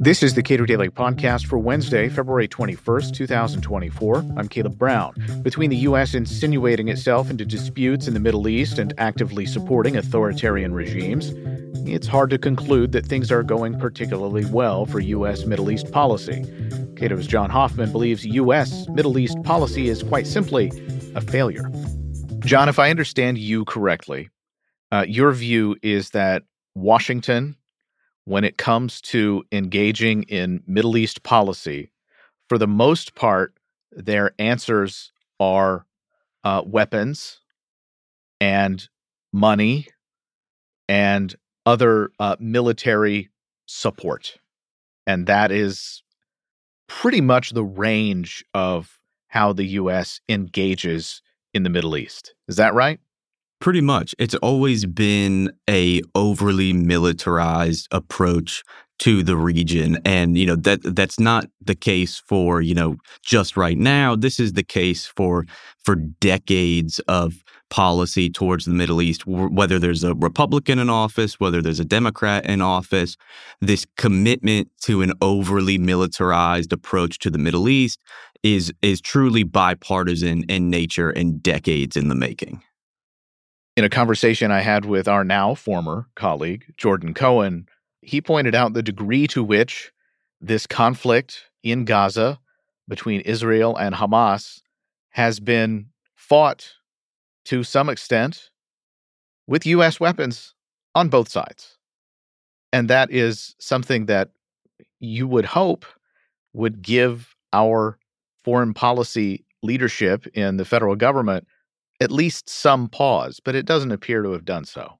This is the Cato Daily Podcast for Wednesday, February 21st, 2024. I'm Caleb Brown. Between the U.S. insinuating itself into disputes in the Middle East and actively supporting authoritarian regimes, it's hard to conclude that things are going particularly well for U.S. Middle East policy. Cato's Jon Hoffman believes U.S. Middle East policy is quite simply a failure. Jon, if I understand you correctly, uh, your view is that Washington when it comes to engaging in Middle East policy, for the most part, their answers are uh, weapons and money and other uh, military support. And that is pretty much the range of how the U.S. engages in the Middle East. Is that right? Pretty much. It's always been a overly militarized approach to the region and you know that that's not the case for you know just right now this is the case for for decades of policy towards the Middle East whether there's a republican in office whether there's a democrat in office this commitment to an overly militarized approach to the Middle East is is truly bipartisan in nature and decades in the making in a conversation I had with our now former colleague, Jordan Cohen, he pointed out the degree to which this conflict in Gaza between Israel and Hamas has been fought to some extent with U.S. weapons on both sides. And that is something that you would hope would give our foreign policy leadership in the federal government at least some pause, but it doesn't appear to have done so.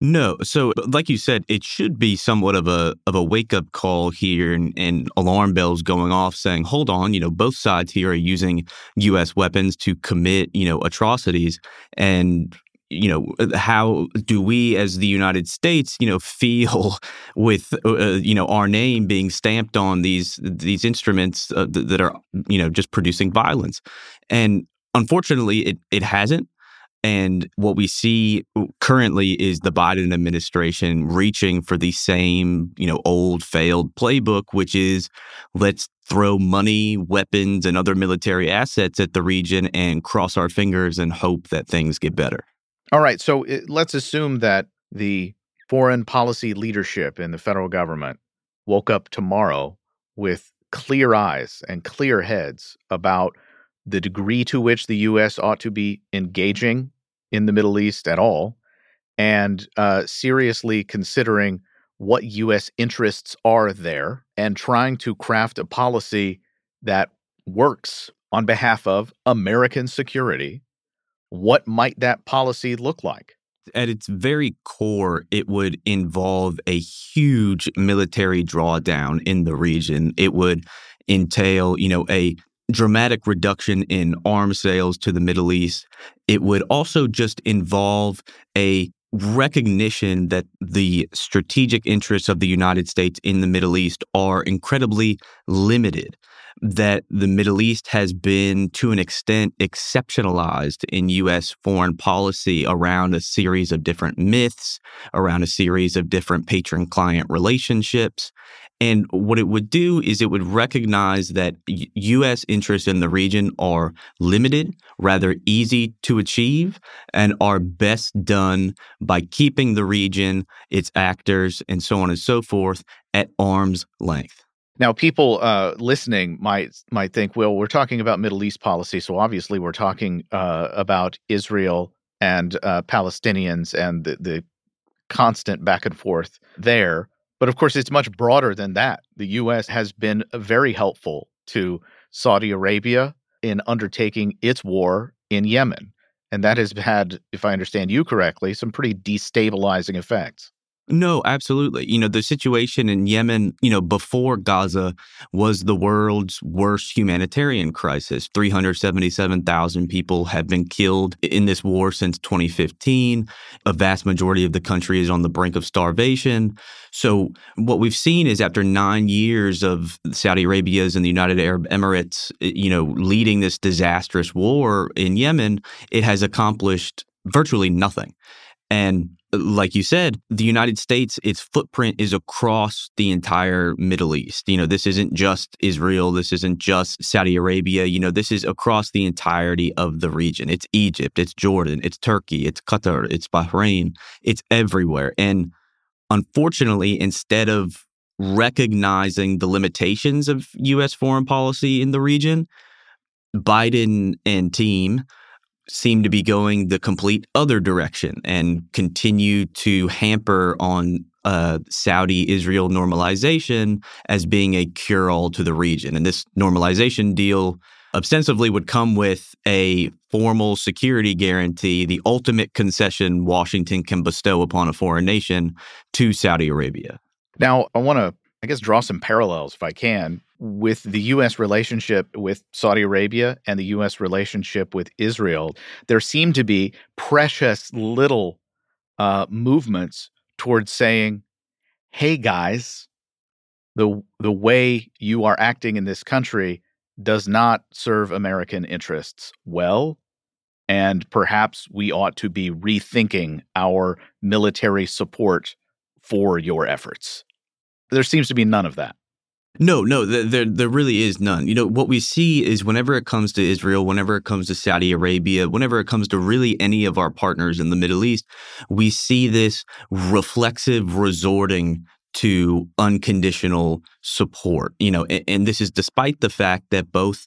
No, so like you said, it should be somewhat of a of a wake up call here, and, and, alarm bells going off, saying, "Hold on, you know, both sides here are using U.S. weapons to commit, you know, atrocities." And you know, uh, how do we, as the United States, you know, feel with uh, uh, you know our name being stamped on these these instruments uh, th- that are you know just producing violence? And Unfortunately, it, it hasn't. And what we see currently is the Biden administration reaching for the same, you know, old failed playbook, which is let's throw money, weapons, and other military assets at the region and cross our fingers and hope that things get better. All right. So it, let's assume that the foreign policy leadership in the federal government woke up tomorrow with clear eyes and clear heads about the degree to which the U.S. ought to be engaging in the Middle East at all, and uh, seriously considering what U.S. interests are there and trying to craft a policy that works on behalf of American security, what might that policy look like? At its very core, it would involve a huge military drawdown in the region. It would entail, you know, a dramatic reduction in arms sales to the Middle East. It would also just involve a recognition that the strategic interests of the United States in the Middle East are incredibly limited. That the Middle East has been, to an extent, exceptionalized in U.S. foreign policy around a series of different myths, around a series of different patron client relationships. And what it would do is it would recognize that U.S. interests in the region are limited, rather easy to achieve, and are best done by keeping the region, its actors, and so on and so forth at arm's length. Now, people uh, listening might might think, well, we're talking about Middle East policy, so obviously we're talking uh, about Israel and uh, Palestinians and the, the constant back and forth there. But of course, it's much broader than that. The U.S. has been uh, very helpful to Saudi Arabia in undertaking its war in Yemen. And that has had, if I understand you correctly, some pretty destabilizing effects. No, absolutely. You know, the situation in Yemen, you know, before Gaza was the world's worst humanitarian crisis. 377,000 people have been killed in this war since 2015. A vast majority of the country is on the brink of starvation. So, what we've seen is after nine years of Saudi Arabia's and the United Arab Emirates, you know, leading this disastrous war in Yemen, it has accomplished virtually nothing. And like you said, the United States, its footprint is across the entire Middle East. You know, this isn't just Israel. This isn't just Saudi Arabia. You know, this is across the entirety of the region. It's Egypt, it's Jordan, it's Turkey, it's Qatar, it's Bahrain, it's everywhere. And unfortunately, instead of recognizing the limitations of U.S. foreign policy in the region, Biden and team seem to be going the complete other direction and continue to hamper on uh, Saudi Israel normalization as being a cure all to the region. And this normalization deal ostensibly would come with a formal security guarantee, the ultimate concession Washington can bestow upon a foreign nation to Saudi Arabia. Now, I want to, I guess, draw some parallels, if I can, with the U.S. relationship with Saudi Arabia and the U.S. relationship with Israel, there seem to be precious little uh, movements towards saying, "Hey, guys, the the way you are acting in this country does not serve American interests well." And perhaps we ought to be rethinking our military support for your efforts. There seems to be none of that. No, no, there there really is none. You know, what we see is whenever it comes to Israel, whenever it comes to Saudi Arabia, whenever it comes to really any of our partners in the Middle East, we see this reflexive resorting to unconditional support. You know, and, and this is despite the fact that both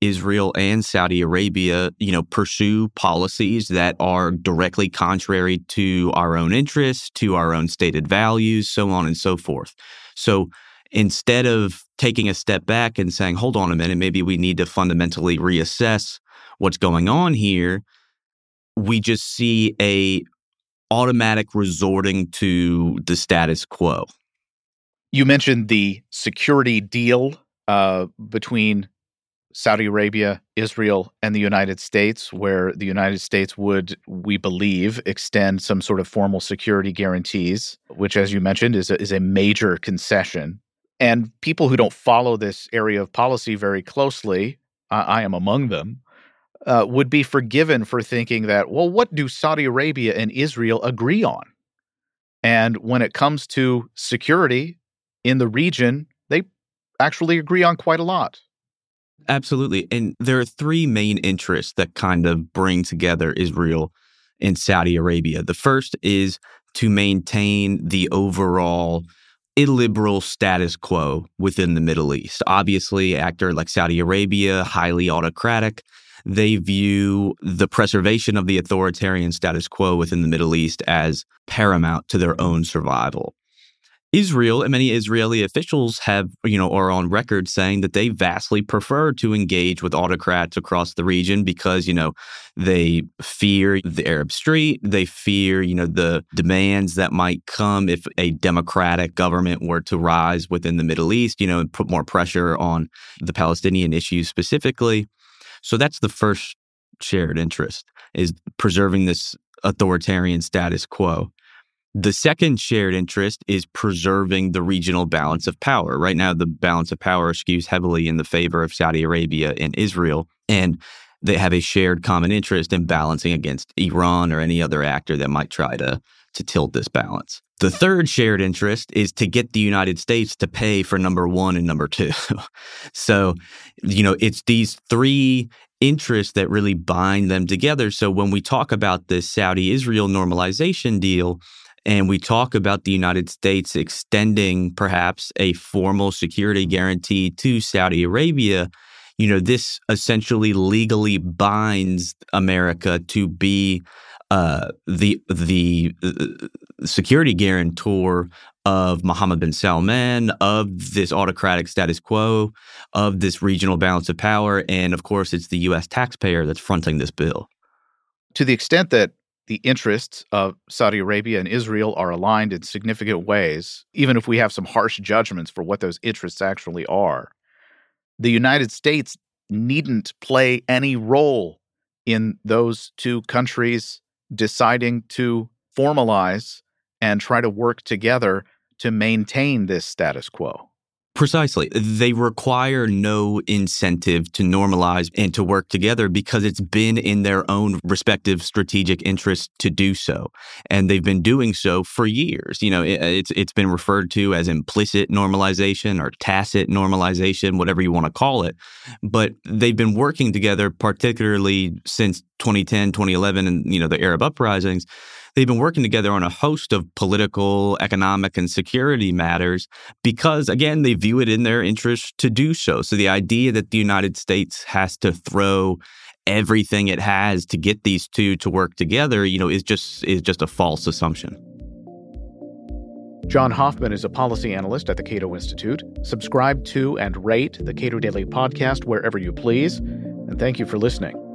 Israel and Saudi Arabia, you know, pursue policies that are directly contrary to our own interests, to our own stated values, so on and so forth. So instead of taking a step back and saying, hold on a minute, maybe we need to fundamentally reassess what's going on here, we just see a automatic resorting to the status quo. You mentioned the security deal uh, between Saudi Arabia, Israel, and the United States, where the United States would, we believe, extend some sort of formal security guarantees, which, as you mentioned, is a, is a major concession and people who don't follow this area of policy very closely, uh, I am among them, uh, would be forgiven for thinking that, well, what do Saudi Arabia and Israel agree on? And when it comes to security in the region, they actually agree on quite a lot. Absolutely. And there are three main interests that kind of bring together Israel and Saudi Arabia. The first is to maintain the overall illiberal status quo within the Middle East. Obviously, actor like Saudi Arabia, highly autocratic. They view the preservation of the authoritarian status quo within the Middle East as paramount to their own survival. Israel and many Israeli officials have, you know, are on record saying that they vastly prefer to engage with autocrats across the region because, you know, they fear the Arab Street. They fear, you know, the demands that might come if a democratic government were to rise within the Middle East, you know, and put more pressure on the Palestinian issues specifically. So that's the first shared interest is preserving this authoritarian status quo. The second shared interest is preserving the regional balance of power. Right now, the balance of power skews heavily in the favor of Saudi Arabia and Israel. And they have a shared common interest in balancing against Iran or any other actor that might try to, to tilt this balance. The third shared interest is to get the United States to pay for number one and number two. so, you know, it's these three interests that really bind them together. So, when we talk about this Saudi Israel normalization deal, and we talk about the United States extending perhaps a formal security guarantee to Saudi Arabia. You know, this essentially legally binds America to be uh, the the uh, security guarantor of Mohammed bin Salman, of this autocratic status quo, of this regional balance of power, and of course, it's the U.S. taxpayer that's fronting this bill. To the extent that the interests of Saudi Arabia and Israel are aligned in significant ways, even if we have some harsh judgments for what those interests actually are. The United States needn't play any role in those two countries deciding to formalize and try to work together to maintain this status quo. Precisely. They require no incentive to normalize and to work together because it's been in their own respective strategic interest to do so. And they've been doing so for years. You know, it, uh, it's it's been referred to as implicit normalization or tacit normalization, whatever you want to call it. But they've been working together particularly since 2010, 2011 and you know the Arab uprisings they've been working together on a host of political, economic, and security matters because, again, they view it in their interest to do so. So the idea that the United States has to throw everything it has to get these two to work together, you know, is just is just a false assumption. Jon Hoffman is a policy analyst at the Cato Institute. Subscribe to and rate the Cato Daily Podcast wherever you please. And thank you for listening.